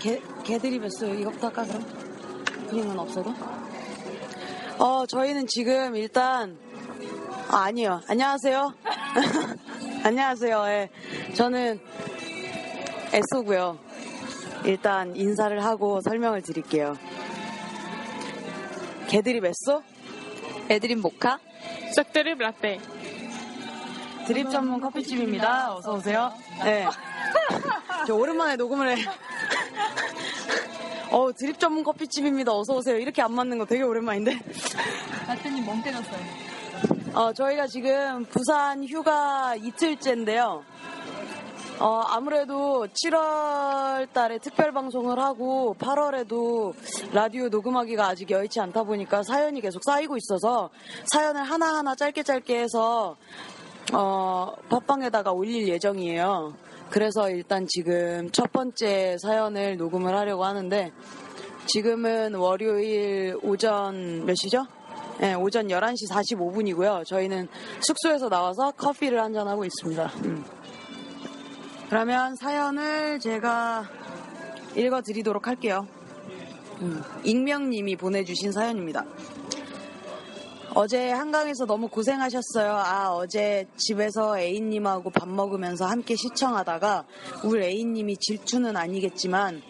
개, 개드립했어. 이거부터 할까, 그럼? 그림은 없어도? 어, 저희는 지금 일단, 아, 아니요. 안녕하세요. 안녕하세요. 예. 저는 애쏘고요. 일단 인사를 하고 설명을 드릴게요. 개드립 애쏘? 애드립 모카? 싹드립 라떼. 드립 전문 커피집입니다. 어서 오세요. 네. 저 오랜만에 녹음을 해. 어, 드립 전문 커피집입니다. 어서 오세요. 이렇게 안 맞는 거 되게 오랜만인데. 라떼님 멍 때렸어요. 어, 저희가 지금 부산 휴가 이틀째인데요. 어, 아무래도 7월 달에 특별 방송을 하고 8월에도 라디오 녹음하기가 아직 여의치 않다 보니까 사연이 계속 쌓이고 있어서 사연을 하나하나 짧게 짧게 해서 어, 팟빵에다가 올릴 예정이에요. 그래서 일단 지금 첫 번째 사연을 녹음을 하려고 하는데 지금은 월요일 오전 몇 시죠? 네, 오전 11시 45분이고요. 저희는 숙소에서 나와서 커피를 한잔하고 있습니다. 음. 그러면 사연을 제가 읽어드리도록 할게요. 음, 익명님이 보내주신 사연입니다. 어제 한강에서 너무 고생하셨어요. 아, 어제 집에서 A님하고 밥 먹으면서 함께 시청하다가 우리 A님이 질투는 아니겠지만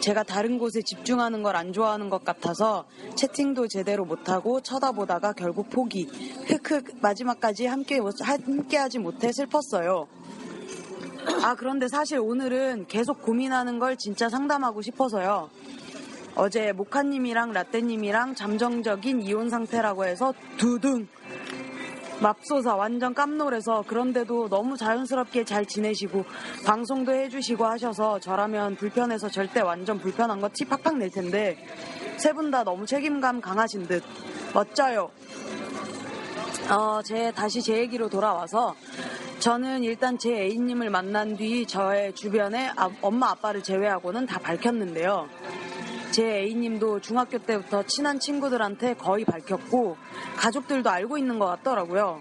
제가 다른 곳에 집중하는 걸 안 좋아하는 것 같아서 채팅도 제대로 못하고 쳐다보다가 결국 포기. 흑흑 마지막까지 함께, 함께 하지 못해 슬펐어요. 아, 그런데 사실 오늘은 계속 고민하는 걸 진짜 상담하고 싶어서요. 어제 모카님이랑 라떼님이랑 잠정적인 이혼 상태라고 해서 두둥 맙소사 완전 깜놀해서 그런데도 너무 자연스럽게 잘 지내시고 방송도 해주시고 하셔서 저라면 불편해서 절대 완전 불편한 거 티 팍팍 낼 텐데 세 분 다 너무 책임감 강하신 듯 멋져요. 어, 제 다시 제 얘기로 돌아와서 저는 일단 제 애인님을 만난 뒤 저의 주변에 아, 엄마 아빠를 제외하고는 다 밝혔는데요. 제 A님도 중학교 때부터 친한 친구들한테 거의 밝혔고 가족들도 알고 있는 것 같더라고요.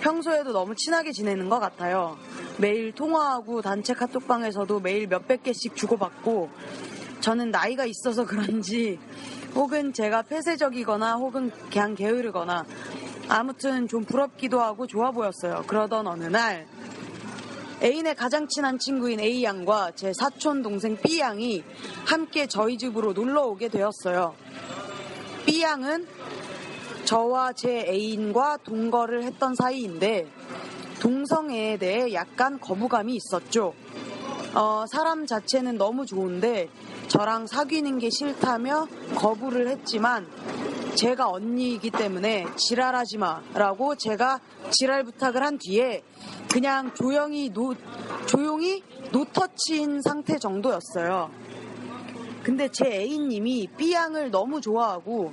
평소에도 너무 친하게 지내는 것 같아요. 매일 통화하고 단체 카톡방에서도 매일 몇백 개씩 주고받고 저는 나이가 있어서 그런지 혹은 제가 폐쇄적이거나 혹은 그냥 게으르거나 아무튼 좀 부럽기도 하고 좋아 보였어요. 그러던 어느 날 애인의 가장 친한 친구인 A양과 제 사촌 동생 B양이 함께 저희 집으로 놀러 오게 되었어요. B양은 저와 제 애인과 동거를 했던 사이인데 동성애에 대해 약간 거부감이 있었죠. 어, 사람 자체는 너무 좋은데 저랑 사귀는 게 싫다며 거부를 했지만 제가 언니이기 때문에 지랄하지 마라고 제가 지랄 부탁을 한 뒤에 그냥 조용히 노, 조용히 노터치인 상태 정도였어요. 근데 제 애인님이 B양을 너무 좋아하고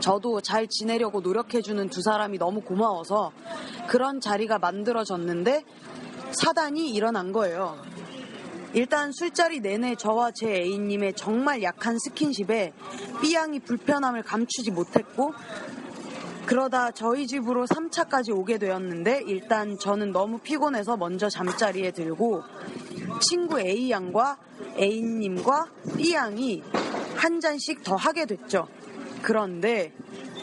저도 잘 지내려고 노력해주는 두 사람이 너무 고마워서 그런 자리가 만들어졌는데 사단이 일어난 거예요. 일단 술자리 내내 저와 제 애인님의 정말 약한 스킨십에 B양이 불편함을 감추지 못했고 그러다 저희 집으로 3차까지 오게 되었는데 일단 저는 너무 피곤해서 먼저 잠자리에 들고 친구 A양과 A님과 B양이 한 잔씩 더 하게 됐죠. 그런데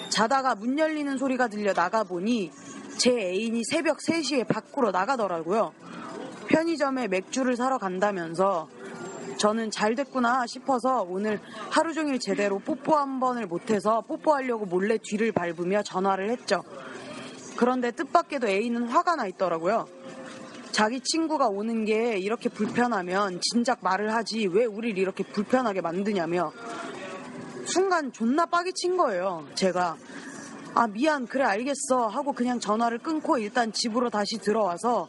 자다가 문 열리는 소리가 들려 나가 보니 제 애인이 새벽 3시에 밖으로 나가더라고요. 편의점에 맥주를 사러 간다면서 저는 잘 됐구나 싶어서 오늘 하루 종일 제대로 뽀뽀 한 번을 못해서 뽀뽀하려고 몰래 뒤를 밟으며 전화를 했죠. 그런데 뜻밖에도 A는 화가 나 있더라고요. 자기 친구가 오는 게 이렇게 불편하면 진작 말을 하지 왜 우리를 이렇게 불편하게 만드냐며 순간 존나 빡이 친 거예요. 제가 아 미안 그래 알겠어 하고 그냥 전화를 끊고 일단 집으로 다시 들어와서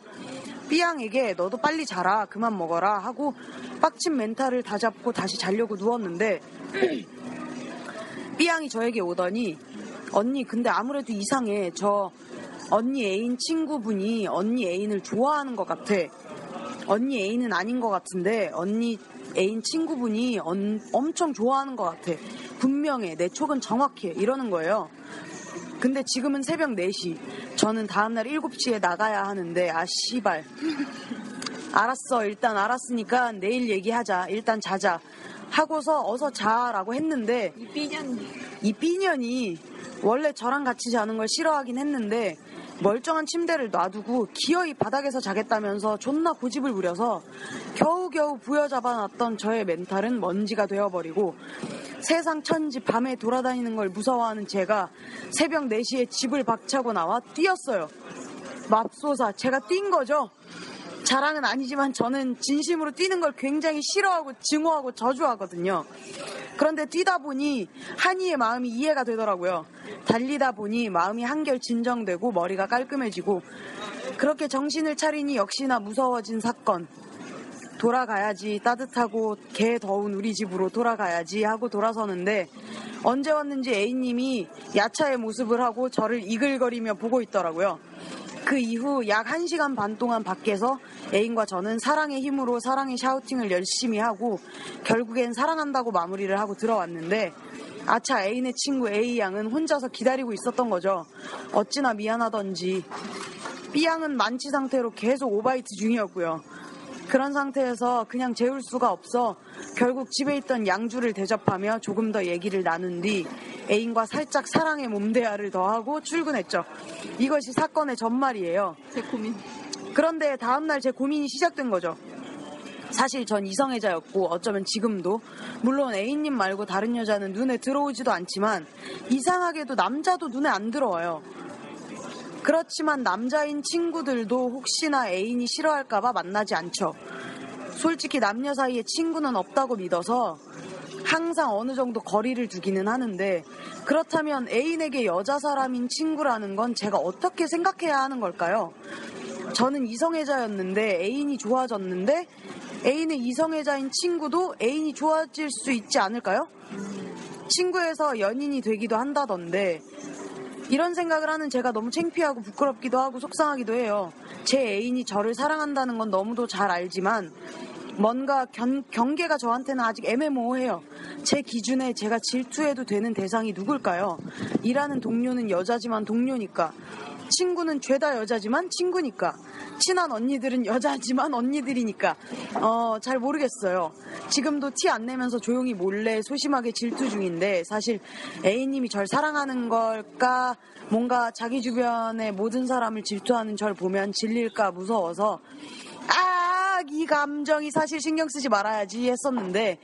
삐양에게 너도 빨리 자라 그만 먹어라 하고 빡친 멘탈을 다 잡고 다시 자려고 누웠는데 삐양이 저에게 오더니 언니 근데 아무래도 이상해. 저 언니 애인 친구분이 언니 애인을 좋아하는 것 같아. 언니 애인은 아닌 것 같은데 언니 애인 친구분이 언- 엄청 좋아하는 것 같아. 분명해. 내 촉은 정확해. 이러는 거예요 근데 지금은 새벽 4시. 저는 다음날 7시에 나가야 하는데 아 씨발. 알았어 일단 알았으니까 내일 얘기하자. 일단 자자. 하고서 어서 자라고 했는데 이 삐년. 이 삐년이 원래 저랑 같이 자는 걸 싫어하긴 했는데 멀쩡한 침대를 놔두고 기어이 바닥에서 자겠다면서 존나 고집을 부려서 겨우겨우 부여잡아 놨던 저의 멘탈은 먼지가 되어버리고 세상 천지 밤에 돌아다니는 걸 무서워하는 제가 새벽 4시에 집을 박차고 나와 뛰었어요. 맙소사 제가 뛴 거죠. 자랑은 아니지만 저는 진심으로 뛰는 걸 굉장히 싫어하고 증오하고 저주하거든요. 그런데 뛰다 보니 한이의 마음이 이해가 되더라고요. 달리다 보니 마음이 한결 진정되고 머리가 깔끔해지고 그렇게 정신을 차리니 역시나 무서워진 사건. 돌아가야지 따뜻하고 개 더운 우리 집으로 돌아가야지 하고 돌아서는데 언제 왔는지 A님이 야차의 모습을 하고 저를 이글거리며 보고 있더라고요. 그 이후 약 1시간 반 동안 밖에서 애인과 저는 사랑의 힘으로 사랑의 샤우팅을 열심히 하고 결국엔 사랑한다고 마무리를 하고 들어왔는데 아차 애인의 친구 A 양은 혼자서 기다리고 있었던 거죠. 어찌나 미안하던지 B 양은 만취 상태로 계속 오바이트 중이었고요. 그런 상태에서 그냥 재울 수가 없어 결국 집에 있던 양주를 대접하며 조금 더 얘기를 나눈 뒤 애인과 살짝 사랑의 몸대화를 더하고 출근했죠. 이것이 사건의 전말이에요. 제 고민. 그런데 다음날 제 고민이 시작된 거죠. 사실 전 이성애자였고 어쩌면 지금도 물론 A님 말고 다른 여자는 눈에 들어오지도 않지만 이상하게도 남자도 눈에 안 들어와요. 그렇지만 남자인 친구들도 혹시나 애인이 싫어할까봐 만나지 않죠. 솔직히 남녀 사이에 친구는 없다고 믿어서 항상 어느 정도 거리를 두기는 하는데 그렇다면 애인에게 여자 사람인 친구라는 건 제가 어떻게 생각해야 하는 걸까요? 저는 이성애자였는데 애인이 좋아졌는데 애인의 이성애자인 친구도 애인이 좋아질 수 있지 않을까요? 친구에서 연인이 되기도 한다던데 이런 생각을 하는 제가 너무 창피하고 부끄럽기도 하고 속상하기도 해요. 제 애인이 저를 사랑한다는 건 너무도 잘 알지만 뭔가 견- 경계가 저한테는 아직 애매모호해요. 제 기준에 제가 질투해도 되는 대상이 누굴까요? 일하는 동료는 여자지만 동료니까. 친구는 죄다 여자지만 친구니까. 친한 언니들은 여자지만 언니들이니까. 어, 잘 모르겠어요. 지금도 티 안 내면서 조용히 몰래 소심하게 질투 중인데 사실 A님이 절 사랑하는 걸까? 뭔가 자기 주변의 모든 사람을 질투하는 절 보면 질릴까 무서워서 아, 이 감정이 사실 신경 쓰지 말아야지 했었는데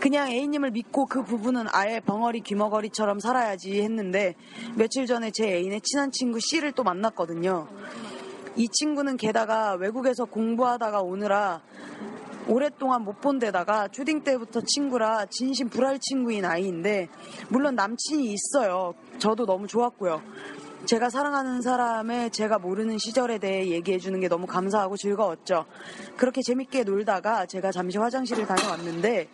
그냥 A님을 믿고 그 부분은 아예 벙어리 귀머거리처럼 살아야지 했는데 며칠 전에 제 애인의 친한 친구 C를 또 만났거든요. 이 친구는 게다가 외국에서 공부하다가 오느라 오랫동안 못 본 데다가 초딩 때부터 친구라 진심 불알 친구인 아이인데 물론 남친이 있어요. 저도 너무 좋았고요. 제가 사랑하는 사람의 제가 모르는 시절에 대해 얘기해 주는 게 너무 감사하고 즐거웠죠. 그렇게 재밌게 놀다가 제가 잠시 화장실을 다녀왔는데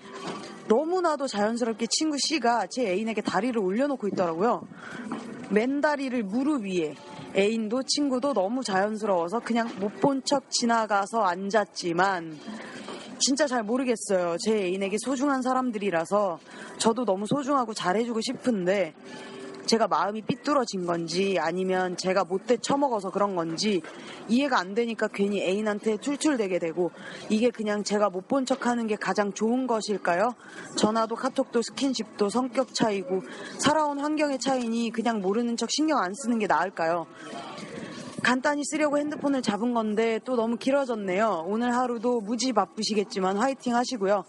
너무나도 자연스럽게 친구 C가 제 애인에게 다리를 올려놓고 있더라고요. 맨다리를 무릎 위에 애인도 친구도 너무 자연스러워서 그냥 못 본 척 지나가서 앉았지만 진짜 잘 모르겠어요. 제 애인에게 소중한 사람들이라서 저도 너무 소중하고 잘해주고 싶은데 제가 마음이 삐뚤어진 건지 아니면 제가 못돼 처먹어서 그런 건지 이해가 안 되니까 괜히 애인한테 툴툴대게 되고 이게 그냥 제가 못 본 척 하는 게 가장 좋은 것일까요? 전화도 카톡도 스킨십도 성격 차이고 살아온 환경의 차이니 그냥 모르는 척 신경 안 쓰는 게 나을까요? 간단히 쓰려고 핸드폰을 잡은 건데 또 너무 길어졌네요. 오늘 하루도 무지 바쁘시겠지만 화이팅 하시고요.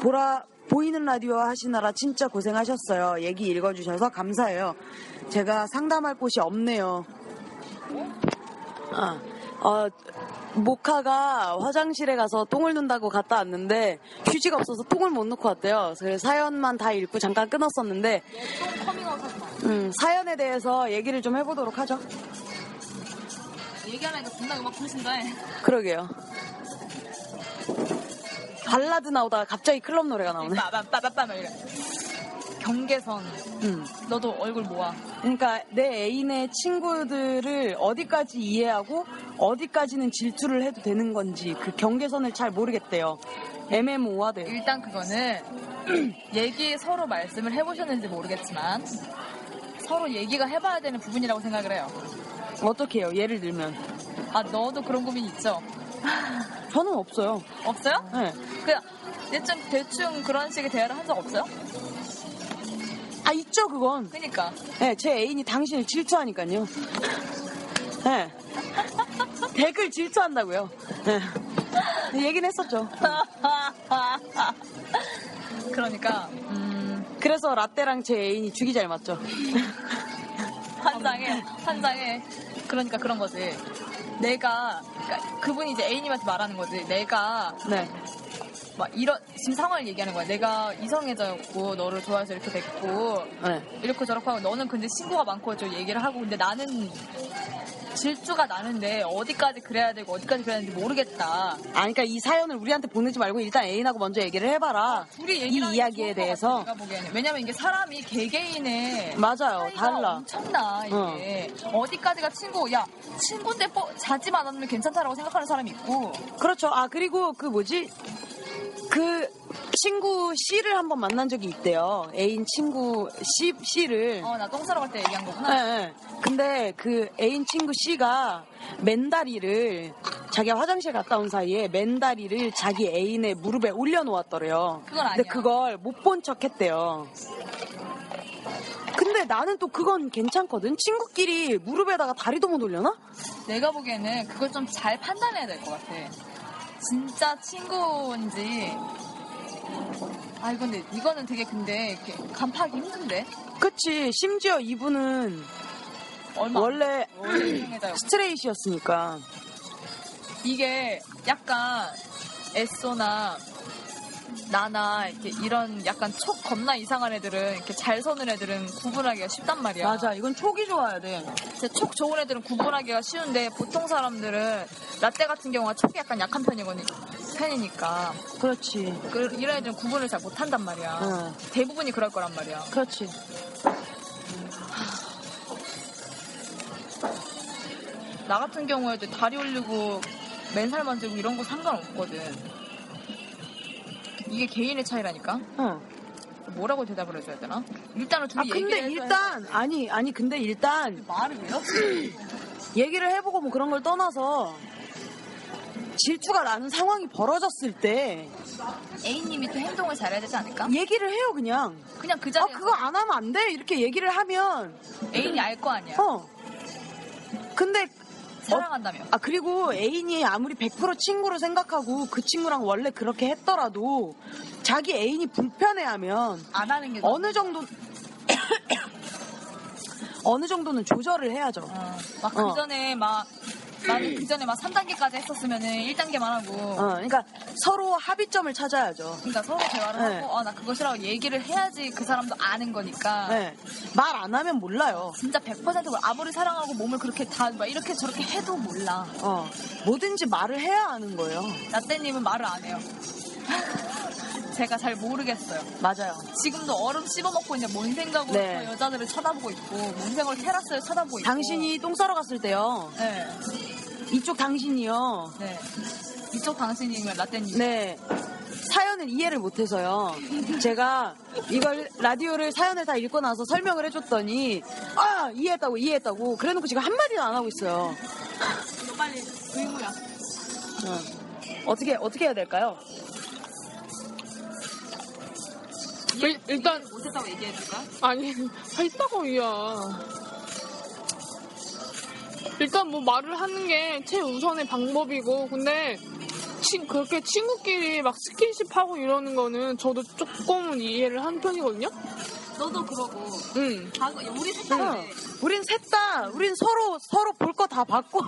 보라 보이는 라디오 하시느라 진짜 고생하셨어요. 얘기 읽어주셔서 감사해요. 제가 상담할 곳이 없네요. 아, 어, 모카가 화장실에 가서 똥을 눈다고 갔다 왔는데 휴지가 없어서 똥을 못 놓고 왔대요. 그래서 사연만 다 읽고 잠깐 끊었었는데. 음, 사연에 대해서 얘기를 좀 해보도록 하죠. 얘기하니까 존나 음악 부르신다 해. 그러게요. 발라드 나오다가 갑자기 클럽 노래가 나오네. 빠빠빠빠빠 막 이래. 경계선. 음. 너도 얼굴 모아. 그러니까 내 애인의 친구들을 어디까지 이해하고 어디까지는 질투를 해도 되는 건지 그 경계선을 잘 모르겠대요. 애매모호하대요. 일단 그거는 얘기 서로 말씀을 해보셨는지 모르겠지만 서로 얘기가 해봐야 되는 부분이라고 생각을 해요. 어떻게 해요? 예를 들면 아 너도 그런 고민 있죠? 저는 없어요. 없어요? 네. 그 대충 대충 그런 식의 대화를 한 적 없어요? 아 있죠 그건. 그니까 네, 제 애인이 당신을 질투하니까요. 네. 댓글 질투한다고요. 네. 얘기는 했었죠. 그러니까 음, 그래서 라떼랑 제 애인이 죽이 잘 맞죠. 환장해 환장해 그러니까 그런 거지 내가 그러니까 그분이 이제 A님한테 말하는 거지 내가 네. 막 이런 지금 상황을 얘기하는 거야 내가 이성애자였고 너를 좋아해서 이렇게 됐고 네. 이렇게 저렇게 하고 너는 근데 친구가 많고 저 얘기를 하고 근데 나는 질투가 나는데 어디까지 그래야 되고 어디까지 그래야 되는지 모르겠다 아, 그러니까 이 사연을 우리한테 보내지 말고 일단 애인하고 먼저 얘기를 해봐라. 둘이 이 얘기를 하는 게 이야기에 좋을 것 대해서. 같아, 내가 보기에는 왜냐면 이게 사람이 개개인의 맞아요. 차이가 달라. 엄청나 이게 어. 디까지가 친구 야 친구인데 뽀, 자지 않으면 괜찮다라고 생각하는 사람이 있고 그렇죠. 아, 그리고 그 뭐지? 그 친구 C를 한번 만난 적이 있대요. 애인 친구 C, C를. 어 나 똥 싸러 갈 때 얘기한 네, 거구나 네. 근데 그 애인 친구 C가 맨다리를 자기가 화장실 갔다 온 사이에 맨다리를 자기 애인의 무릎에 올려놓았더래요. 그건 아니야. 근데 그걸 못 본 척 했대요. 근데 나는 또 그건 괜찮거든. 친구끼리 무릎에다가 다리도 못 올려나? 내가 보기에는 그걸 좀 잘 판단해야 될 것 같아 진짜 친구인지 아 근데 이거는 되게 근데 이렇게 간파하기 힘든데 그치. 심지어 이분은 얼마 원래 이성애자였고 스트레이트였으니까. 이게 약간 에쏘나 나나 이렇게 이런 약간 촉 겁나 이상한 애들은 이렇게 잘 서는 애들은 구분하기가 쉽단 말이야. 맞아. 이건 촉이 좋아야 돼. 진짜 촉 좋은 애들은 구분하기가 쉬운데 보통 사람들은 라떼 같은 경우가 촉이 약간 약한 편이거든 편이니까 그렇지. 그, 이런 애들은 구분을 잘 못한단 말이야. 응. 대부분이 그럴 거란 말이야. 그렇지. 나 같은 경우에도 다리 올리고 맨살 만지고 이런 거 상관없거든. 이게 개인의 차이라니까. 응. 뭐라고 대답을 해줘야 되나? 일단은 아 둘이 근데 얘기를 해서 일단 아니 아니 근데 일단 말을 왜요? 얘기를 해보고 뭐 그런 걸 떠나서 질투가 나는 상황이 벌어졌을 때 A님이 또 행동을 잘해야 되지 않을까? 얘기를 해요 그냥 그냥 그 아 자리에서 그거 안 하면 안 돼 이렇게 얘기를 하면 애인이 알 거 아니야. 어 근데 사랑한다며. 아 그리고 애인이 아무리 100% 친구로 생각하고 그 친구랑 원래 그렇게 했더라도 자기 애인이 불편해하면 안 하는 게 어느 정도 어느 정도는 조절을 해야죠. 어, 막그 어. 전에 막 나는 그 전에 막 3단계까지 했었으면은 1단계만 하고 어, 그러니까 서로 합의점을 찾아야죠. 그러니까 서로 대화를 네. 하고 아 나 그거 싫어하고 얘기를 해야지 그 사람도 아는 거니까 네. 말 안 하면 몰라요. 진짜 100% 아무리 사랑하고 몸을 그렇게 다 막 이렇게 저렇게 해도 몰라. 어, 뭐든지 말을 해야 하는 거예요. 라떼님은 말을 안 해요. 제가 잘 모르겠어요. 맞아요. 지금도 얼음 씹어먹고 있는 뭔 생각으로 네. 저 여자들을 쳐다보고 있고 뭔 생각으로 테라스를 쳐다보고 있고 당신이 똥 싸러 갔을 때요. 네, 이쪽 당신이요. 네. 이쪽 당신이면 라떼님 네. 사연을 이해를 못해서요. 제가 이걸 라디오를 사연을 다 읽고 나서 설명을 해줬더니 아 이해했다고 이해했다고 그래놓고 지금 한 마디도 안 하고 있어요. 이거 빨리 의무야. 어. 어떻게 어떻게 해야 될까요? 이해, 일단- 못했다고 얘기해줄까? 아니, 했다고요. 일단 뭐 말을 하는 게 최우선의 방법이고, 근데 친, 그렇게 친구끼리 막 스킨십 하고 이러는 거는 저도 조금은 이해를 한 편이거든요? 너도 그러고. 응. 다, 우리 색깔인데. 우린 셋 다, 우린 서로, 서로 볼 거 다 봤고.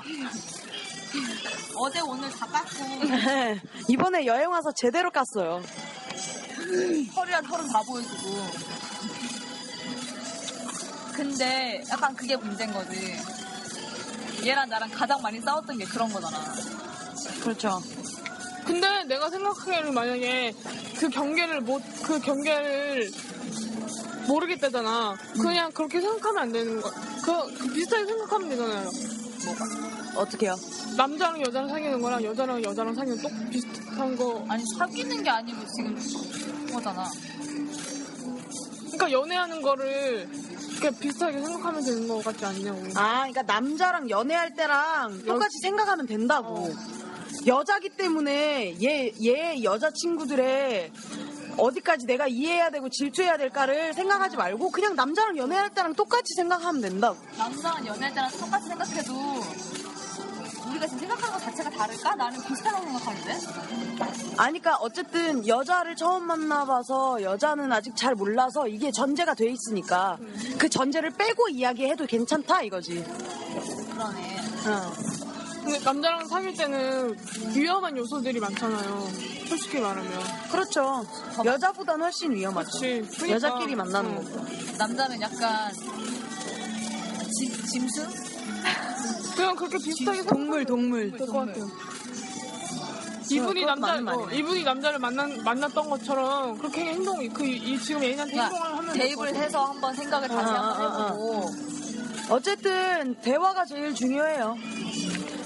어제 오늘 다. 네. 이번에 여행 와서 제대로 깠어요. 털이랑 털은 다 보여주고. 근데 약간 그게 문제인 거지. 얘랑 나랑 가장 많이 싸웠던 게 그런 거잖아. 그렇죠. 근데 내가 생각하기에는 만약에 그 경계를 못, 그 경계를 모르겠다잖아. 그냥 그렇게 생각하면 안 되는 거야. 그, 그 비슷하게 생각하면 되잖아요. 어떻게요? 남자랑 여자랑 사귀는 거랑 여자랑 여자랑 사귀는 똑 비슷한 거. 아니, 사귀는 게 아니고 지금 그거잖아. 그러니까 연애하는 거를 그냥 비슷하게 생각하면 되는 거 같지 않냐고. 아, 그러니까 남자랑 연애할 때랑 똑같이 생각하면 된다고. 여자기 때문에 얘, 얘 여자친구들의 어디까지 내가 이해해야 되고 질투해야 될까를 생각하지 말고 그냥 남자랑 연애할 때랑 똑같이 생각하면 된다고. 남자랑 연애할 때랑 똑같이 생각해도 우리가 지금 생각하는 것 자체가 다를까? 나는 비슷하다고 생각하는데? 아니까 그러니까 어쨌든 여자를 처음 만나봐서 여자는 아직 잘 몰라서 이게 전제가 돼 있으니까 그 전제를 빼고 이야기해도 괜찮다 이거지. 그러네. 어. 근데 남자랑 사귈 때는 위험한 요소들이 많잖아요. 솔직히 말하면. 그렇죠. 여자보다는 훨씬 위험하죠. 그치. 그러니까. 여자끼리 만나는 응. 거고. 남자는 약간 짐, 짐승? 그냥 그렇게 비슷하게 동물 동물. 될것 같아요. 이분이 남자, 어. 이분이 남자를 만난, 만났던 것처럼 그렇게 행동, 그, 이, 지금 애인한테 행동을 하면 그러니까 될것 대입을. 해서 한번 생각을 다시 아, 한번 아, 아, 아. 해보고 어쨌든 대화가 제일 중요해요.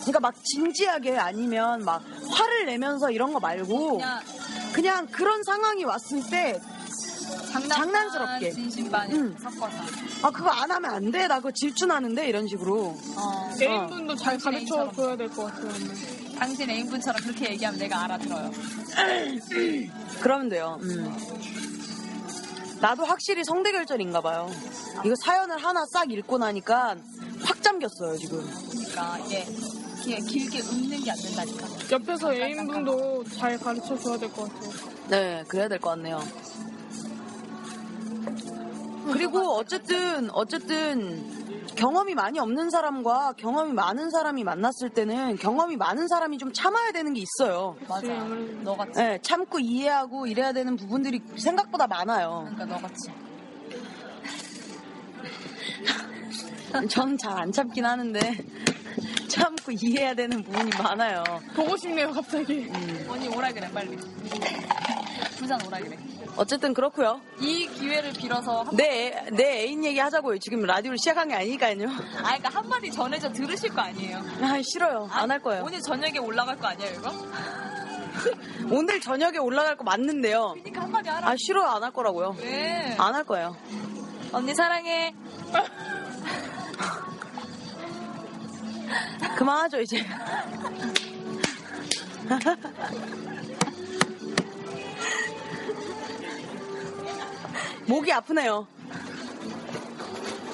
그러니까 막 진지하게 아니면 막 화를 내면서 이런 거 말고 그냥 그냥 그런 상황이 왔을 때 장난 장난 스럽게. 진심 반 응. 섞어서 아 그거 안 하면 안 돼. 나 그거 질투나는데 이런 식으로. 어. 애인분도 잘 가르쳐. 줘야 될 것 같아요. 당신 애인분처럼 그렇게 얘기하면 내가 알아들어요 그러면 돼요. 음. 나도 확실히 성대 결절인가 봐요. 이거 사연을 하나 싹 읽고 나니까 확 잠겼어요 지금. 그러니까 이게 이게 길게 웃는 게 안 된다니까 옆에서 애인분도 잘 가르쳐 줘야 될 것 같아요. 네, 그래야 될 것 같네요. 그리고 어쨌든 어쨌든 경험이 많이 없는 사람과 경험이 많은 사람이 만났을 때는 경험이 많은 사람이 좀 참아야 되는 게 있어요. 맞아 아무래도. 너같이 네, 참고 이해하고 이래야 되는 부분들이 생각보다 많아요. 그러니까 너 같이 전잘안 참긴 하는데 참고 이해해야 되는 부분이 많아요. 보고 싶네요, 갑자기. 언니 오라 그래 빨리 부산 오라 그래 어쨌든 그렇고요. 이 기회를 빌어서 한, 내, 내 애인 얘기 하자고요. 지금 라디오를 시작한 게 아니니까요. 아 그러니까 한마디 전해져 들으실 거 아니에요 아, 싫어요. 안 할 거예요. 오늘 저녁에 올라갈 거 아니에요 이거? 오늘 저녁에 올라갈 거 맞는데요. 그러니까 한마디 하라 아 싫어요 안 할 거라고요. 왜? 안 할 거예요. 언니 사랑해 그만하죠 이제. 목이 아프네요.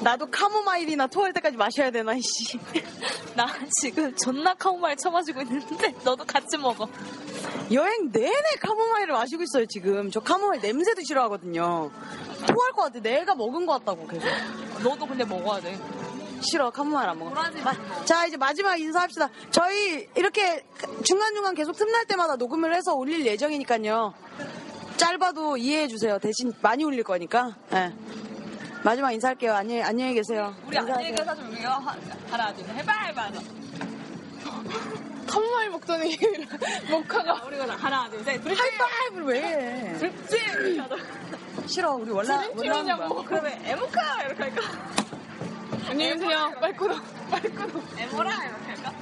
나도 카모마일이나 토할 때까지 마셔야 되나 이씨. 나 지금 존나 카우마일 처마시고 있는데 너도 같이 먹어 여행 내내 카모마일을 마시고 있어요 지금. 저 카모마일 냄새도 싫어하거든요. 토할 것 같아. 내가 먹은 것 같다고 계속. 너도 근데 먹어야 돼 싫어 카모마일 안 먹어. 마- 자 이제 마지막 인사합시다. 저희 이렇게 중간중간 계속 틈날 때마다 녹음을 해서 올릴 예정이니까요. 짧아도 이해해 주세요. 대신 많이 올릴 거니까. 예. 마지막 인사할게요. 안녕, 안녕히 계세요. 우리 안녕히 이거 하- 하나 둘 셋 해봐 해봐 해봐. 컵마이 먹더니 모카가 우리 가 하나 둘 셋 하이파이브를 왜 해? 그렇지 싫어. 우리 원래 원래 하는 드림팀이냐고. 거야. 그러면 에모카 이렇게 할까? 안녕히 계세요. 빨코도. 빨코도. 에모라 이렇게 할까?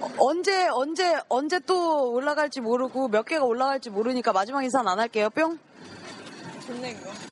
어, 언제 언제 언제 또 올라갈지 모르고 몇 개가 올라갈지 모르니까 마지막 인사는 안 할게요. 뿅. 좋네 이거